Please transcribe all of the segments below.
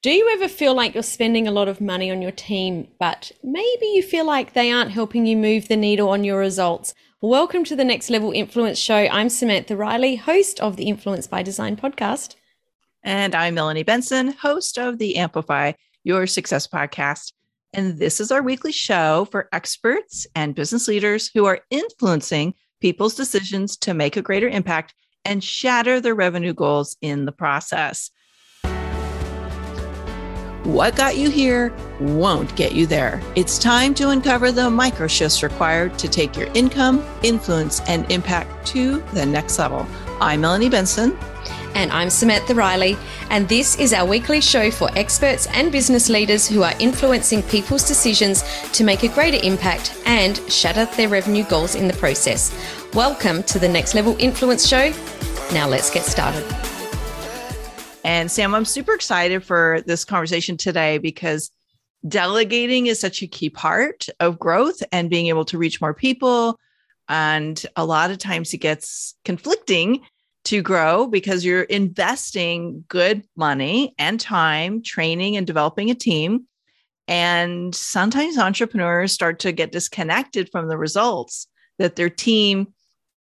Do you ever feel like you're spending a lot of money on your team, but maybe you feel like they aren't helping you move the needle on your results? Welcome to the Next Level Influence Show. I'm Samantha Riley, host of the Influence by Design podcast. And I'm Melanie Benson, host of the Amplify Your Success podcast. And this is our weekly show for experts and business leaders who are influencing people's decisions to make a greater impact and shatter their revenue goals in the process. What got you here won't get you there. It's time to uncover the micro shifts required to take your income, influence, and impact to the next level. I'm Melanie Benson. And I'm Samantha Riley. And this is our weekly show for experts and business leaders who are influencing people's decisions to make a greater impact and shatter their revenue goals in the process. Welcome to the Next Level Influence Show. Now let's get started. And Sam, I'm super excited for this conversation today because delegating is such a key part of growth and being able to reach more people. And a lot of times it gets conflicting to grow because you're investing good money and time training and developing a team. And sometimes entrepreneurs start to get disconnected from the results that their team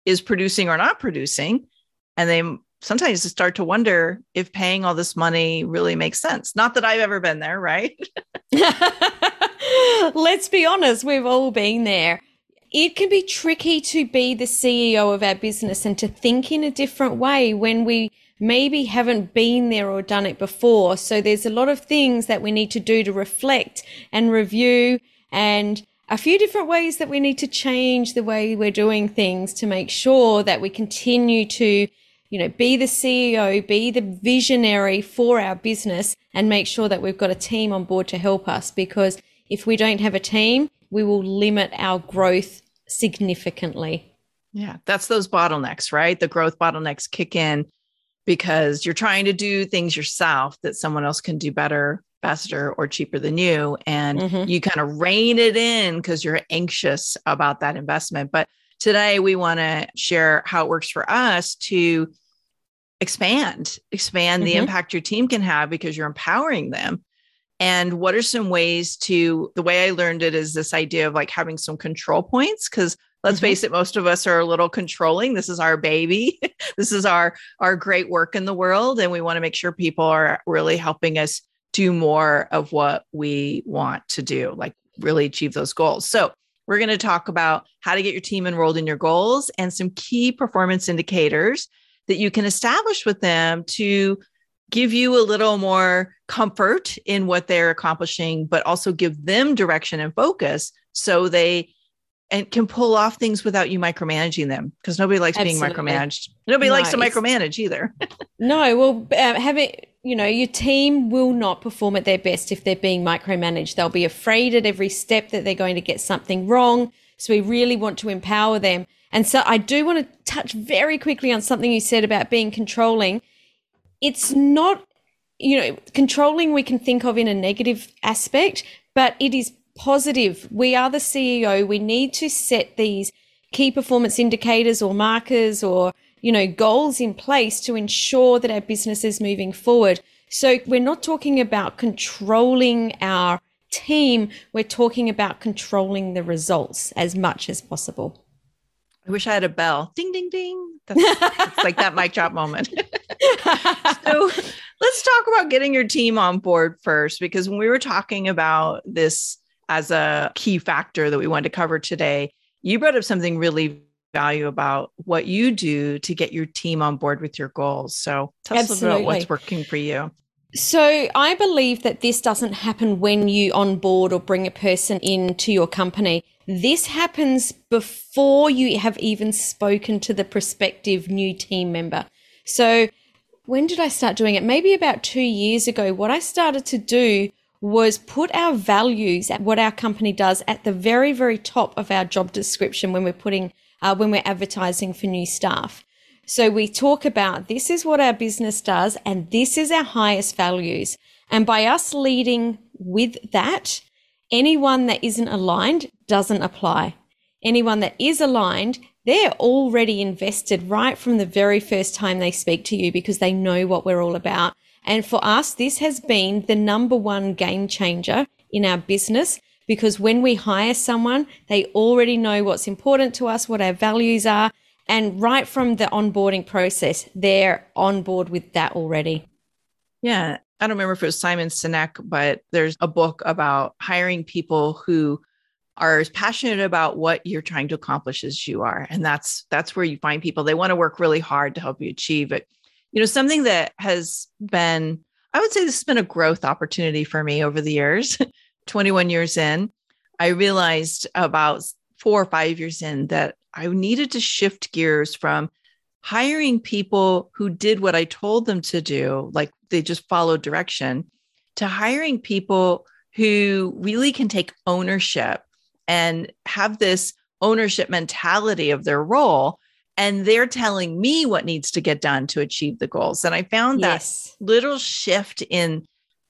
is producing or not producing. And they sometimes you start to wonder if paying all this money really makes sense. Not that I've ever been there, right? Let's be honest, we've all been there. It can be tricky to be the CEO of our business and to think in a different way when we maybe haven't been there or done it before. So there's a lot of things that we need to do to reflect and review and a few different ways that we need to change the way we're doing things to make sure that we continue to you know, be the CEO, be the visionary for our business and make sure that we've got a team on board to help us. Because if we don't have a team, we will limit our growth significantly. Yeah, that's those bottlenecks, right? The growth bottlenecks kick in because you're trying to do things yourself that someone else can do better, faster, or cheaper than you. And mm-hmm. you kind of rein it in because you're anxious about that investment. But today we want to share how it works for us to expand expand mm-hmm. the impact your team can have because you're empowering them and what are some ways to the way i learned it is this idea of like having some control points because let's mm-hmm. face it most of us are a little controlling this is our baby this is our our great work in the world and we want to make sure people are really helping us do more of what we want to do like really achieve those goals so we're going to talk about how to get your team enrolled in your goals and some key performance indicators that you can establish with them to give you a little more comfort in what they're accomplishing, but also give them direction and focus so they and can pull off things without you micromanaging them because nobody likes Absolutely. being micromanaged. Nobody no, likes to micromanage either. no, well, uh, having you know, your team will not perform at their best if they're being micromanaged. They'll be afraid at every step that they're going to get something wrong. So we really want to empower them. And so I do want to touch very quickly on something you said about being controlling. It's not, you know, controlling we can think of in a negative aspect, but it is positive. We are the CEO. We need to set these key performance indicators or markers or you know, goals in place to ensure that our business is moving forward. So we're not talking about controlling our team. We're talking about controlling the results as much as possible. I wish I had a bell. Ding, ding, ding. That's, that's like that mic drop moment. so let's talk about getting your team on board first, because when we were talking about this as a key factor that we wanted to cover today, you brought up something really value about what you do to get your team on board with your goals. So tell Absolutely. us about what's working for you. So I believe that this doesn't happen when you onboard or bring a person into your company. This happens before you have even spoken to the prospective new team member. So when did I start doing it? Maybe about two years ago. What I started to do was put our values at what our company does at the very, very top of our job description when we're putting uh, when we're advertising for new staff. So we talk about this is what our business does and this is our highest values. And by us leading with that, anyone that isn't aligned doesn't apply. Anyone that is aligned, they're already invested right from the very first time they speak to you because they know what we're all about And for us, this has been the number one game changer in our business because when we hire someone, they already know what's important to us, what our values are. And right from the onboarding process, they're on board with that already. Yeah. I don't remember if it was Simon Sinek, but there's a book about hiring people who are as passionate about what you're trying to accomplish as you are. And that's that's where you find people. They want to work really hard to help you achieve it. You know, something that has been, I would say this has been a growth opportunity for me over the years. 21 years in, I realized about four or five years in that I needed to shift gears from hiring people who did what I told them to do, like they just followed direction, to hiring people who really can take ownership and have this ownership mentality of their role. And they're telling me what needs to get done to achieve the goals. And I found yes. that little shift in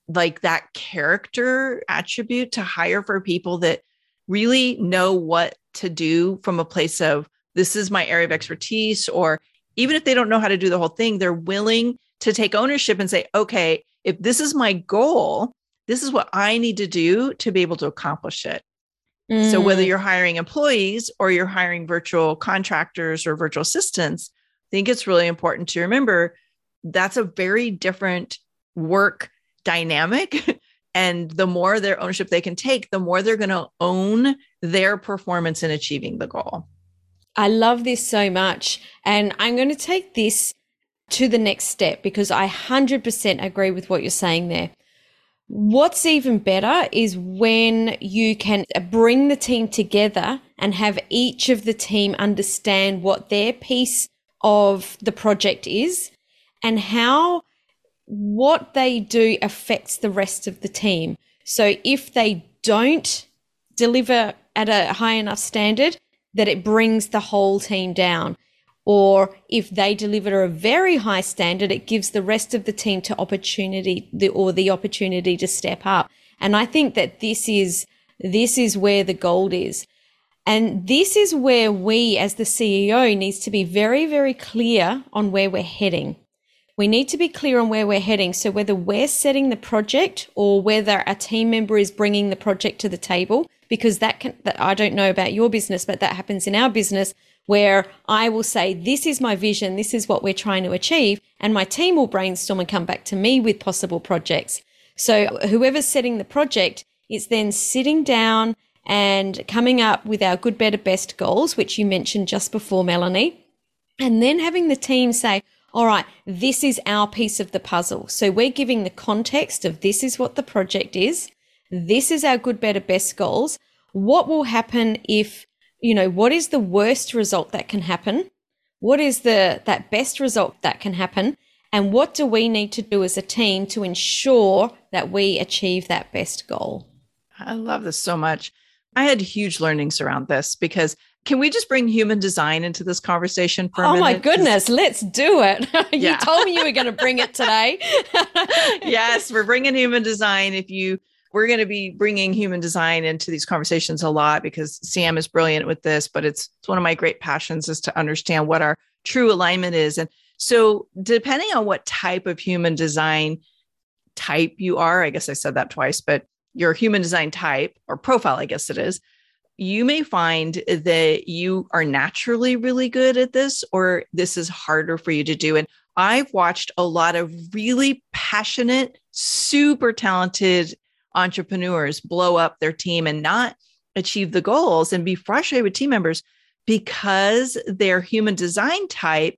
like that character attribute to hire for people that really know what to do from a place of this is my area of expertise or even if they don't know how to do the whole thing they're willing to take ownership and say okay if this is my goal this is what i need to do to be able to accomplish it mm. so whether mm. you're hiring employees or you're hiring virtual contractors or virtual assistants i think it's really important to remember that's a very different work dynamic. And the more their ownership they can take the more they're going to own their performance in achieving the goal. I love this so much. And i'm going to take this to the next step because i 100% agree with what you're saying there. What's even better is when you can bring the team together and have each of the team understand what their piece of the project is and how what they do affects the rest of the team. So if they don't deliver at a high enough standard, that it brings the whole team down. Or if they deliver a very high standard, it gives the rest of the team to opportunity the, or the opportunity to step up. And I think that this is, this is where the gold is. And this is where we as the CEO needs to be very, very clear on where we're heading we need to be clear on where we're heading. So whether we're setting the project or whether a team member is bringing the project to the table, because that can, that I don't know about your business, but that happens in our business where I will say, this is my vision. This is what we're trying to achieve. And my team will brainstorm and come back to me with possible projects. So whoever's setting the project is then sitting down and coming up with our good, better, best goals, which you mentioned just before, Melanie. And then having the team say, all right, this is our piece of the puzzle. So we're giving the context of this is what the project is. This is our good, better, best goals. What will happen if, you know, what is the worst result that can happen? What is the, that best result that can happen? And what do we need to do as a team to ensure that we achieve that best goal? I love this so much. I had huge learnings around this because can we just bring human design into this conversation for a oh minute? my goodness, let's do it. you told me you were going to bring it today. yes, we're bringing human design. If you we're going to be bringing human design into these conversations a lot because Sam is brilliant with this, but it's, it's one of my great passions is to understand what our true alignment is. And so, depending on what type of human design type you are, I guess I said that twice, but your human design type or profile, I guess it is, you may find that you are naturally really good at this, or this is harder for you to do. And I've watched a lot of really passionate, super talented entrepreneurs blow up their team and not achieve the goals and be frustrated with team members because their human design type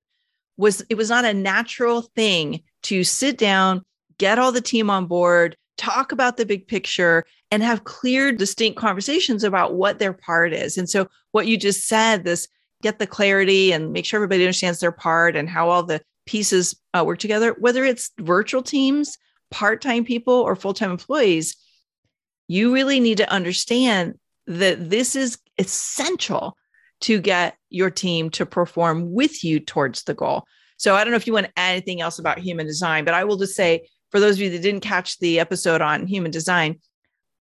was it was not a natural thing to sit down get all the team on board talk about the big picture and have clear, distinct conversations about what their part is. And so, what you just said, this get the clarity and make sure everybody understands their part and how all the pieces uh, work together, whether it's virtual teams, part time people, or full time employees, you really need to understand that this is essential to get your team to perform with you towards the goal. So, I don't know if you want to add anything else about human design, but I will just say for those of you that didn't catch the episode on human design,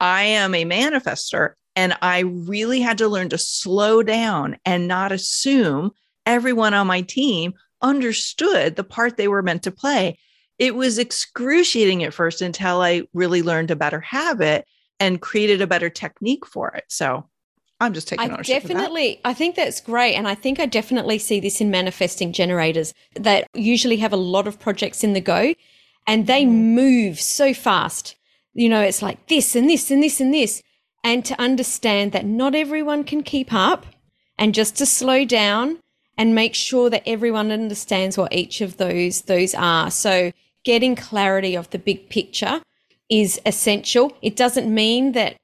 I am a manifester and I really had to learn to slow down and not assume everyone on my team understood the part they were meant to play. it was excruciating at first until I really learned a better habit and created a better technique for it. So I'm just taking I definitely, I think that's great. And I think I definitely see this in manifesting generators that usually have a lot of projects in the go and they mm. move so fast. You know, it's like this and this and this and this. And to understand that not everyone can keep up and just to slow down and make sure that everyone understands what each of those those are. So getting clarity of the big picture is essential. It doesn't mean that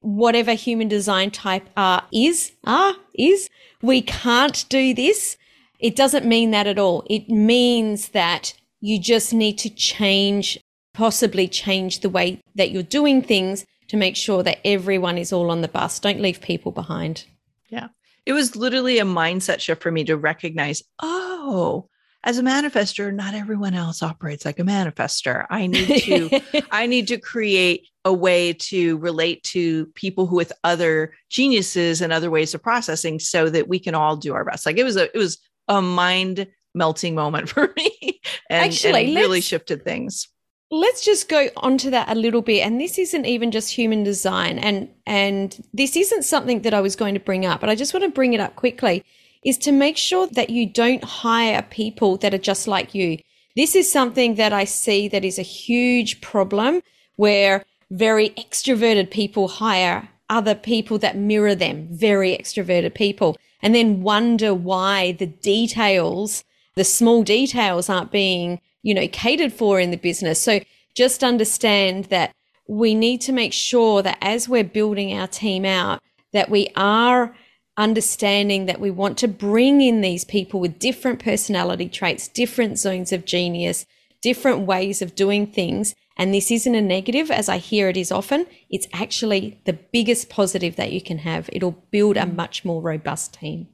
whatever human design type are is are is we can't do this. It doesn't mean that at all. It means that you just need to change, possibly change the way that you're doing things to make sure that everyone is all on the bus. Don't leave people behind. Yeah. It was literally a mindset shift for me to recognize, oh, as a manifester, not everyone else operates like a manifester. I need to I need to create a way to relate to people who with other geniuses and other ways of processing so that we can all do our best. Like it was a it was a mind melting moment for me and, Actually, and really shifted things let's just go onto that a little bit and this isn't even just human design and and this isn't something that I was going to bring up but I just want to bring it up quickly is to make sure that you don't hire people that are just like you. This is something that I see that is a huge problem where very extroverted people hire other people that mirror them very extroverted people and then wonder why the details the small details aren't being you know, catered for in the business. So just understand that we need to make sure that as we're building our team out, that we are understanding that we want to bring in these people with different personality traits, different zones of genius, different ways of doing things. And this isn't a negative, as I hear it is often. It's actually the biggest positive that you can have. It'll build a mm. much more robust team.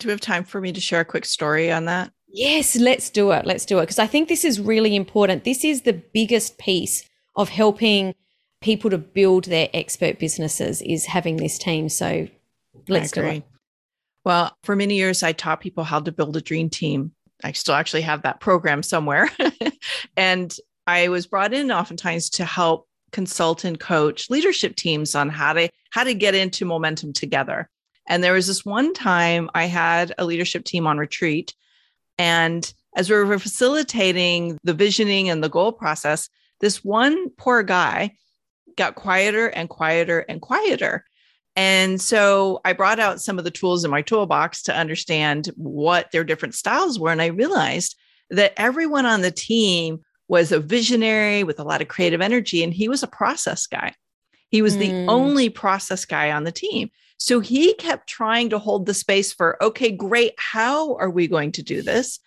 Do we have time for me to share a quick story on that? Yes, let's do it. Let's do it. Because I think this is really important. This is the biggest piece of helping people to build their expert businesses is having this team. So let's do it. Well, for many years, I taught people how to build a dream team. I still actually have that program somewhere. and I was brought in oftentimes to help consult and coach leadership teams on how to how to get into momentum together. And there was this one time I had a leadership team on retreat and as we were facilitating the visioning and the goal process, this one poor guy got quieter and quieter and quieter. And so I brought out some of the tools in my toolbox to understand what their different styles were. And I realized that everyone on the team was a visionary with a lot of creative energy, and he was a process guy. He was mm. the only process guy on the team. So he kept trying to hold the space for, okay, great. How are we going to do this?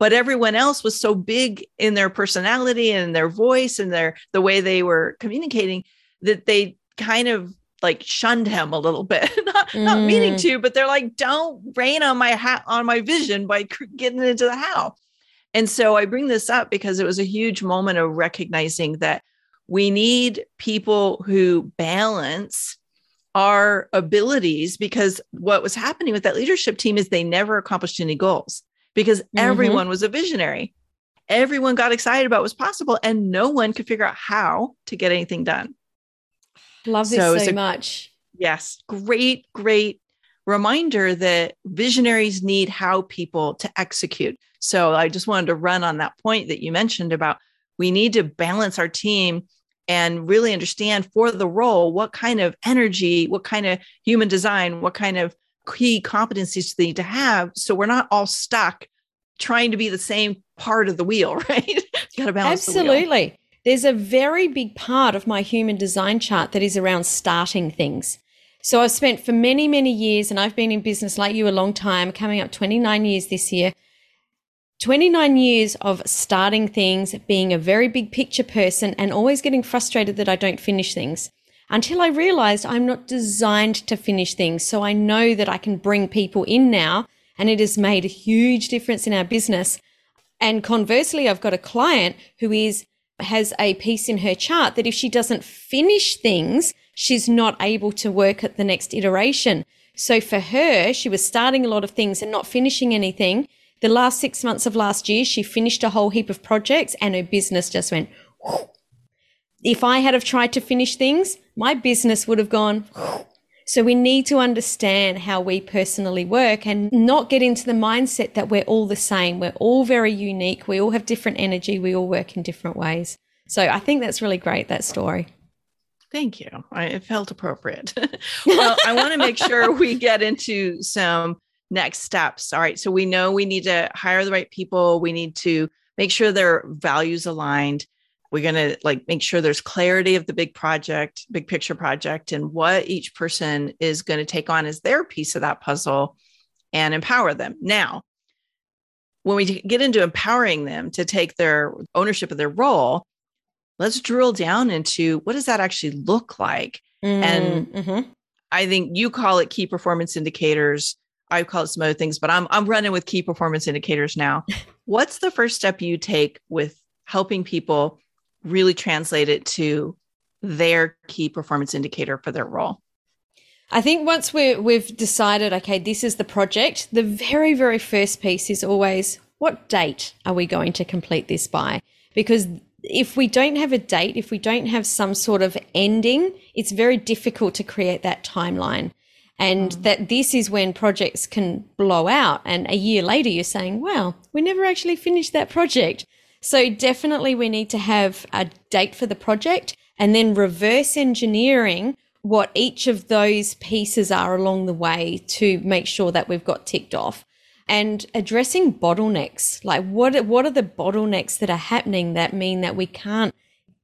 But everyone else was so big in their personality and their voice and their the way they were communicating that they kind of like shunned him a little bit not, mm. not meaning to but they're like don't rain on my hat on my vision by getting into the how and so i bring this up because it was a huge moment of recognizing that we need people who balance our abilities because what was happening with that leadership team is they never accomplished any goals because mm-hmm. everyone was a visionary. Everyone got excited about what was possible and no one could figure out how to get anything done. Love this so, so a, much. Yes, great, great reminder that visionaries need how people to execute. So I just wanted to run on that point that you mentioned about we need to balance our team and really understand for the role what kind of energy, what kind of human design, what kind of key competencies they need to have. So we're not all stuck trying to be the same part of the wheel, right? got to balance. Absolutely. The There's a very big part of my human design chart that is around starting things. So I've spent for many, many years, and I've been in business like you a long time, coming up 29 years this year, 29 years of starting things, being a very big picture person, and always getting frustrated that I don't finish things until I realized I'm not designed to finish things. So I know that I can bring people in now, and it has made a huge difference in our business. And conversely, I've got a client who is has a piece in her chart that if she doesn't finish things, she's not able to work at the next iteration. So for her, she was starting a lot of things and not finishing anything The last six months of last year, she finished a whole heap of projects and her business just went. Whoosh. If I had have tried to finish things, my business would have gone. Whoosh. So we need to understand how we personally work and not get into the mindset that we're all the same. We're all very unique. We all have different energy. We all work in different ways. So I think that's really great, that story. Thank you. I, it felt appropriate. well, I want to make sure we get into some next steps. All right. So we know we need to hire the right people. We need to make sure their values aligned. We're going to like make sure there's clarity of the big project, big picture project, and what each person is going to take on as their piece of that puzzle and empower them. Now, when we get into empowering them to take their ownership of their role, let's drill down into what does that actually look like? Mm, and mm-hmm. I think you call it key performance indicators. I call it some other things, but I'm I'm running with key performance indicators now. What's the first step you take with helping people really translate it to their key performance indicator for their role? I think once we we've decided, okay, this is the project, the very, very first piece is always what date are we going to complete this by? Because if we don't have a date, if we don't have some sort of ending, it's very difficult to create that timeline. And mm. that this is when projects can blow out. And a year later, you're saying, well, we never actually finished that project. So definitely we need to have a date for the project and then reverse engineering what each of those pieces are along the way to make sure that we've got ticked off and addressing bottlenecks like what what are the bottlenecks that are happening that mean that we can't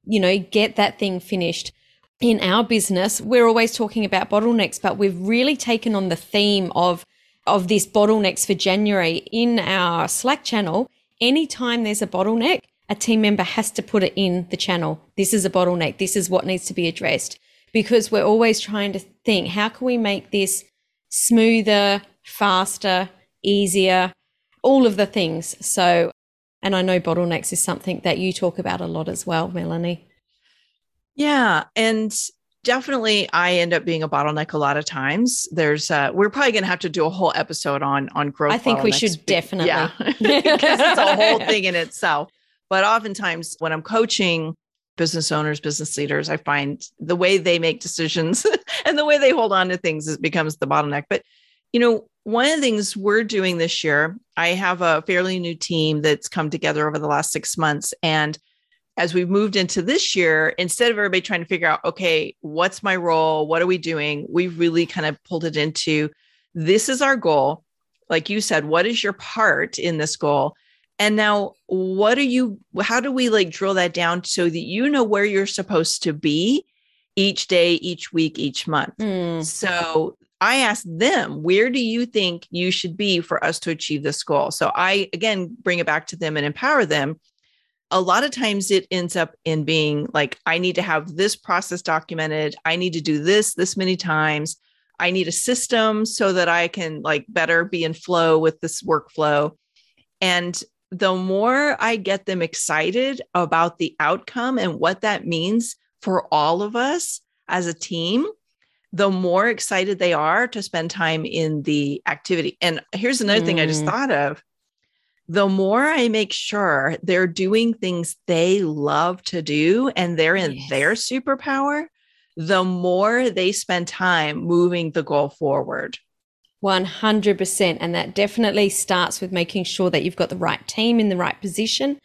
you know get that thing finished in our business we're always talking about bottlenecks but we've really taken on the theme of of this bottlenecks for January in our Slack channel anytime there's a bottleneck a team member has to put it in the channel this is a bottleneck this is what needs to be addressed because we're always trying to think how can we make this smoother faster easier, all of the things. So, and I know bottlenecks is something that you talk about a lot as well, Melanie. Yeah. And definitely I end up being a bottleneck a lot of times. There's uh we're probably gonna have to do a whole episode on on growth. I think we should definitely. Yeah. because it's a whole thing in itself. But oftentimes when I'm coaching business owners, business leaders, I find the way they make decisions and the way they hold on to things is, becomes the bottleneck. But you know, one of the things we're doing this year, I have a fairly new team that's come together over the last six months. And as we've moved into this year, instead of everybody trying to figure out, okay, what's my role? What are we doing? We've really kind of pulled it into this is our goal. Like you said, what is your part in this goal? And now, what are you, how do we like drill that down so that you know where you're supposed to be each day, each week, each month? Mm. So I asked them, where do you think you should be for us to achieve this goal? So I, again, bring it back to them and empower them. A lot of times it ends up in being like, I need to have this process documented. I need to do this this many times. I need a system so that I can like better be in flow with this workflow. And the more I get them excited about the outcome and what that means for all of us as a team, the more excited they are to spend time in the activity. And here's another mm. thing I just mm. thought of the more I make sure they're doing things they love to do and they're in yes. their superpower, the more they spend time moving the goal forward. 100%. And that definitely starts with making sure that you've got the right team in the right position.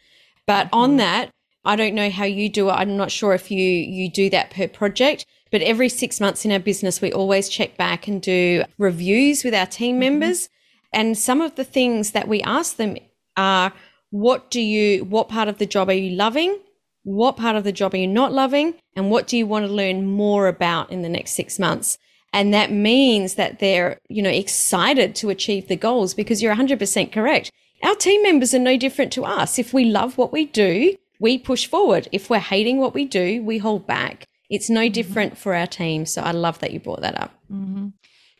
But mm-hmm. on that, I don't know how you do it. I'm not sure if you you do that per project, but every six months in our business, we always check back and do reviews with our team mm-hmm. members. And some of the things that we ask them are what do you, what part of the job are you loving? What part of the job are you not loving? And what do you want to learn more about in the next six months? And that means that they're, you know, excited to achieve the goals because you're 100% correct. Our team members are no different to us. If we love what we do, we push forward. If we're hating what we do, we hold back. It's no mm-hmm. different for our team. So I love that you brought that up. Mm-hmm.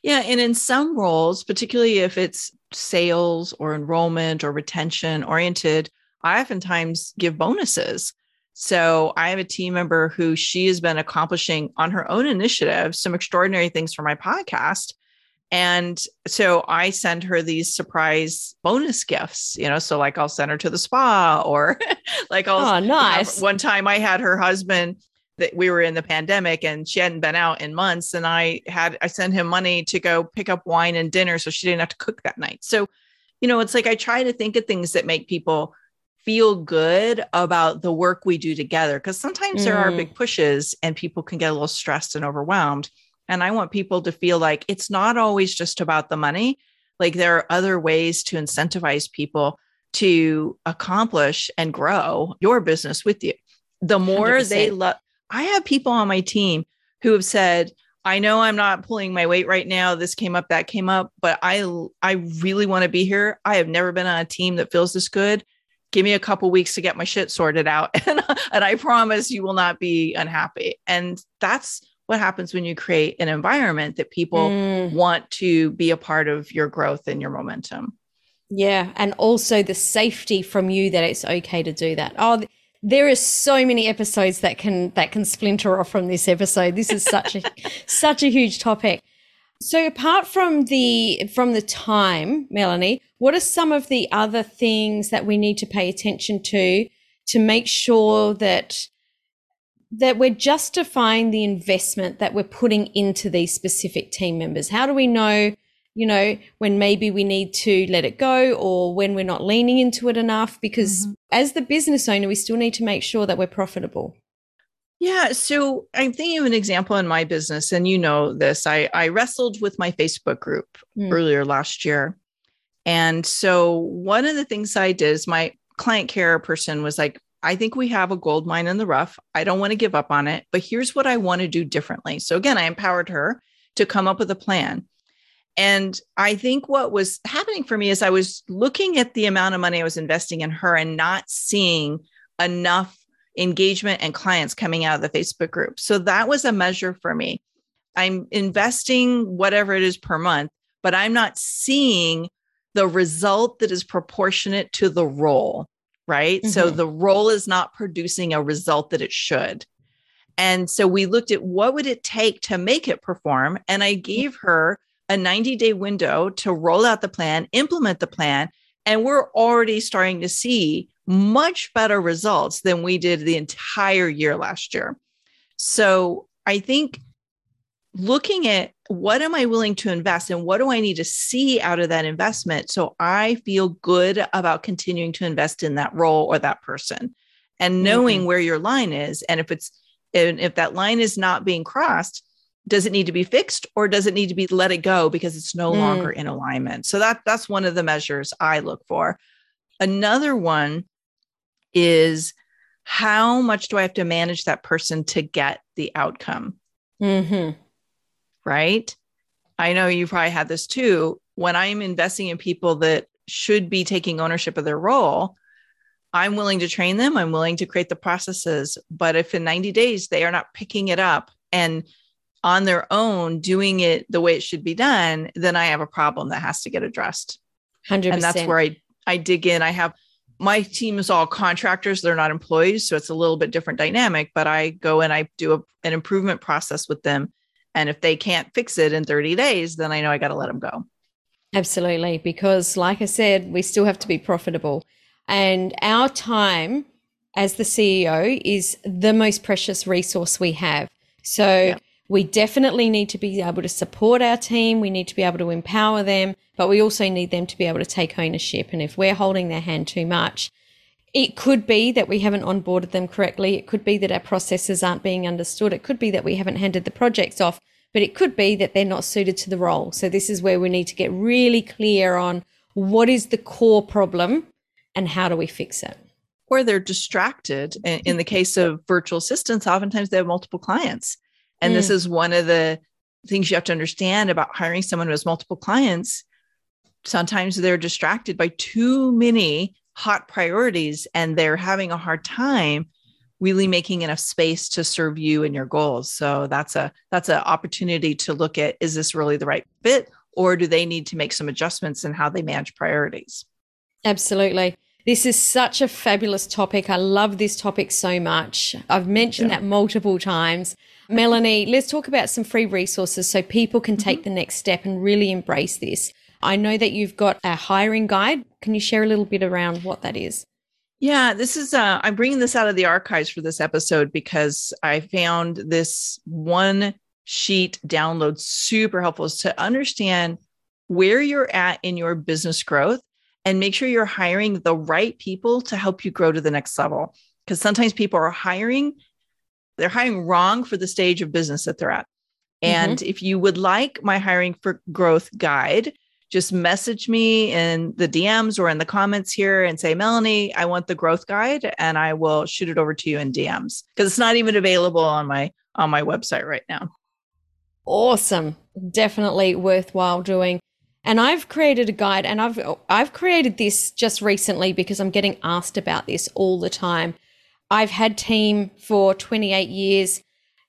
Yeah. And in some roles, particularly if it's sales or enrollment or retention oriented, I oftentimes give bonuses. So I have a team member who she has been accomplishing on her own initiative some extraordinary things for my podcast. And so I send her these surprise bonus gifts, you know. So, like, I'll send her to the spa, or like, I'll. Oh, nice. One time I had her husband that we were in the pandemic and she hadn't been out in months. And I had, I sent him money to go pick up wine and dinner so she didn't have to cook that night. So, you know, it's like I try to think of things that make people feel good about the work we do together because sometimes mm. there are big mm. pushes and people can get a little stressed and overwhelmed. And I want people to feel like it's not always just about the money. Like there are other ways to incentivize people to accomplish and grow your business with you. The more 100%. they love, I have people on my team who have said, I know I'm not pulling my weight right now. This came up, that came up, but I I really want to be here. I have never been on a team that feels this good. Give me a couple weeks to get my shit sorted out and, and I promise you will not be unhappy. And that's what happens when you create an environment that people mm. want to be a part of your growth and your momentum. Yeah, and also the safety from you that it's okay to do that. Oh, there are so many episodes that can that can splinter off from this episode. This is such a such a huge topic. So apart from the from the time, Melanie, what are some of the other things that we need to pay attention to to make sure that that we're justifying the investment that we're putting into these specific team members? How do we know you know, when maybe we need to let it go or when we're not leaning into it enough. Because mm-hmm. as the business owner, we still need to make sure that we're profitable. Yeah. So I'm thinking of an example in my business, and you know this. I, I wrestled with my Facebook group mm. earlier last year. And so one of the things I did is my client care person was like, I think we have a gold mine in the rough. I don't want to give up on it, but here's what I want to do differently. So again, I empowered her to come up with a plan. And I think what was happening for me is I was looking at the amount of money I was investing in her and not seeing enough engagement and clients coming out of the Facebook group. So that was a measure for me. I'm investing whatever it is per month, but I'm not seeing the result that is proportionate to the role, right? Mm-hmm. So the role is not producing a result that it should. And so we looked at what would it take to make it perform and I gave her a 90 day window to roll out the plan, implement the plan. And we're already starting to see much better results than we did the entire year last year. So I think looking at what am I willing to invest and what do I need to see out of that investment so I feel good about continuing to invest in that role or that person and knowing mm-hmm. where your line is and if it's and if that line is not being crossed does it need to be fixed or does it need to be let it go because it's no mm. longer in alignment? So that that's one of the measures i look for. Another one is how much do i have to manage that person to get the outcome? Mm-hmm. right? I know you probably had this too. When i'm investing in people that should be taking ownership of their role i'm willing to train them. I'm willing to create the processes. But if in 90 days they are not picking it up and on their own doing it the way it should be done, then I have a problem that has to get addressed. 100%. And that's where I, I dig in. I have my team is all contractors, they're not employees. So it's a little bit different dynamic, but I go and I do a, an improvement process with them. And if they can't fix it in 30 days, then I know I got to let them go. Absolutely. Because, like I said, we still have to be profitable. And our time as the CEO is the most precious resource we have. So, yeah we definitely need to be able to support our team. We need to be able to empower them, but we also need them to be able to take ownership. And if we're holding their hand too much, it could be that we haven't onboarded them correctly. It could be that our processes aren't being understood. It could be that we haven't handed the projects off, but it could be that they're not suited to the role. So this is where we need to get really clear on what is the core problem and how do we fix it or they're distracted. In the case of virtual assistants, oftentimes they have multiple clients. And mm. this is one of the things you have to understand about hiring someone who has multiple clients. Sometimes they're distracted by too many hot priorities and they're having a hard time really making enough space to serve you and your goals. So that's a that's an opportunity to look at is this really the right fit or do they need to make some adjustments in how they manage priorities? Absolutely. This is such a fabulous topic. I love this topic so much. I've mentioned yeah. that multiple times. Melanie, let's talk about some free resources so people can take mm-hmm. the next step and really embrace this. I know that you've got a hiring guide. Can you share a little bit around what that is? Yeah, this is, uh, I'm bringing this out of the archives for this episode because I found this one sheet download super helpful to understand where you're at in your business growth and make sure you're hiring the right people to help you grow to the next level. Because sometimes people are hiring, they're hiring wrong for the stage of business that they're at. And mm-hmm. if you would like my hiring for growth guide, just message me in the DMs or in the comments here and say, Melanie, I want the growth guide and I will shoot it over to you in DMs because it's not even available on my on my website right now. Awesome. Definitely worthwhile doing. And I've created a guide and I've I've created this just recently because I'm getting asked about this all the time. I've had team for 28 years.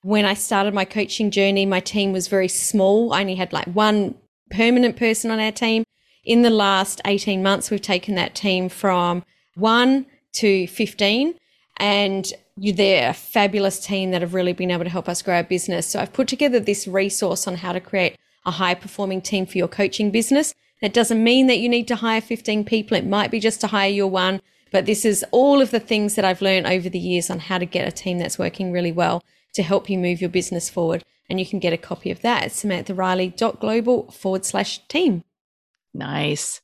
When I started my coaching journey, my team was very small. I only had like one permanent person on our team. In the last 18 months, we've taken that team from 1 to 15 and they're a fabulous team that have really been able to help us grow our business. So I've put together this resource on how to create a high performing team for your coaching business. That doesn't mean that you need to hire 15 people. It might be just to hire your one, but this is all of the things that I've learned over the years on how to get a team that's working really well to help you move your business forward. And you can get a copy of that at samanthariley.global forward slash team. Nice.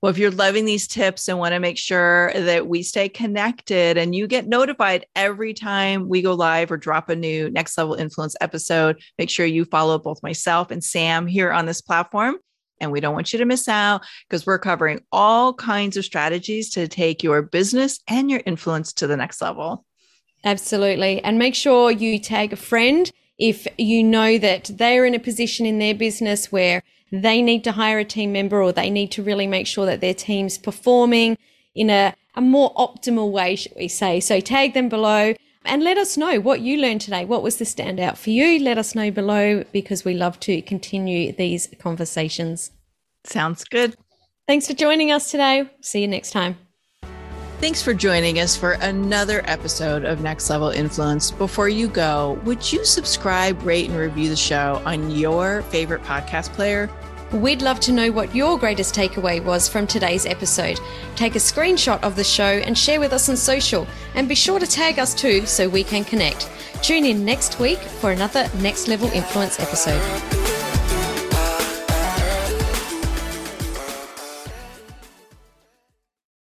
Well, if you're loving these tips and want to make sure that we stay connected and you get notified every time we go live or drop a new next level influence episode, make sure you follow both myself and Sam here on this platform. And we don't want you to miss out because we're covering all kinds of strategies to take your business and your influence to the next level. Absolutely. And make sure you tag a friend if you know that they're in a position in their business where they need to hire a team member or they need to really make sure that their team's performing in a, a more optimal way, should we say. So tag them below and let us know what you learned today. What was the standout for you? Let us know below because we love to continue these conversations. Sounds good. Thanks for joining us today. See you next time. Thanks for joining us for another episode of Next Level Influence. Before you go, would you subscribe, rate, and review the show on your favorite podcast player? We'd love to know what your greatest takeaway was from today's episode. Take a screenshot of the show and share with us on social, and be sure to tag us too so we can connect. Tune in next week for another Next Level Influence episode.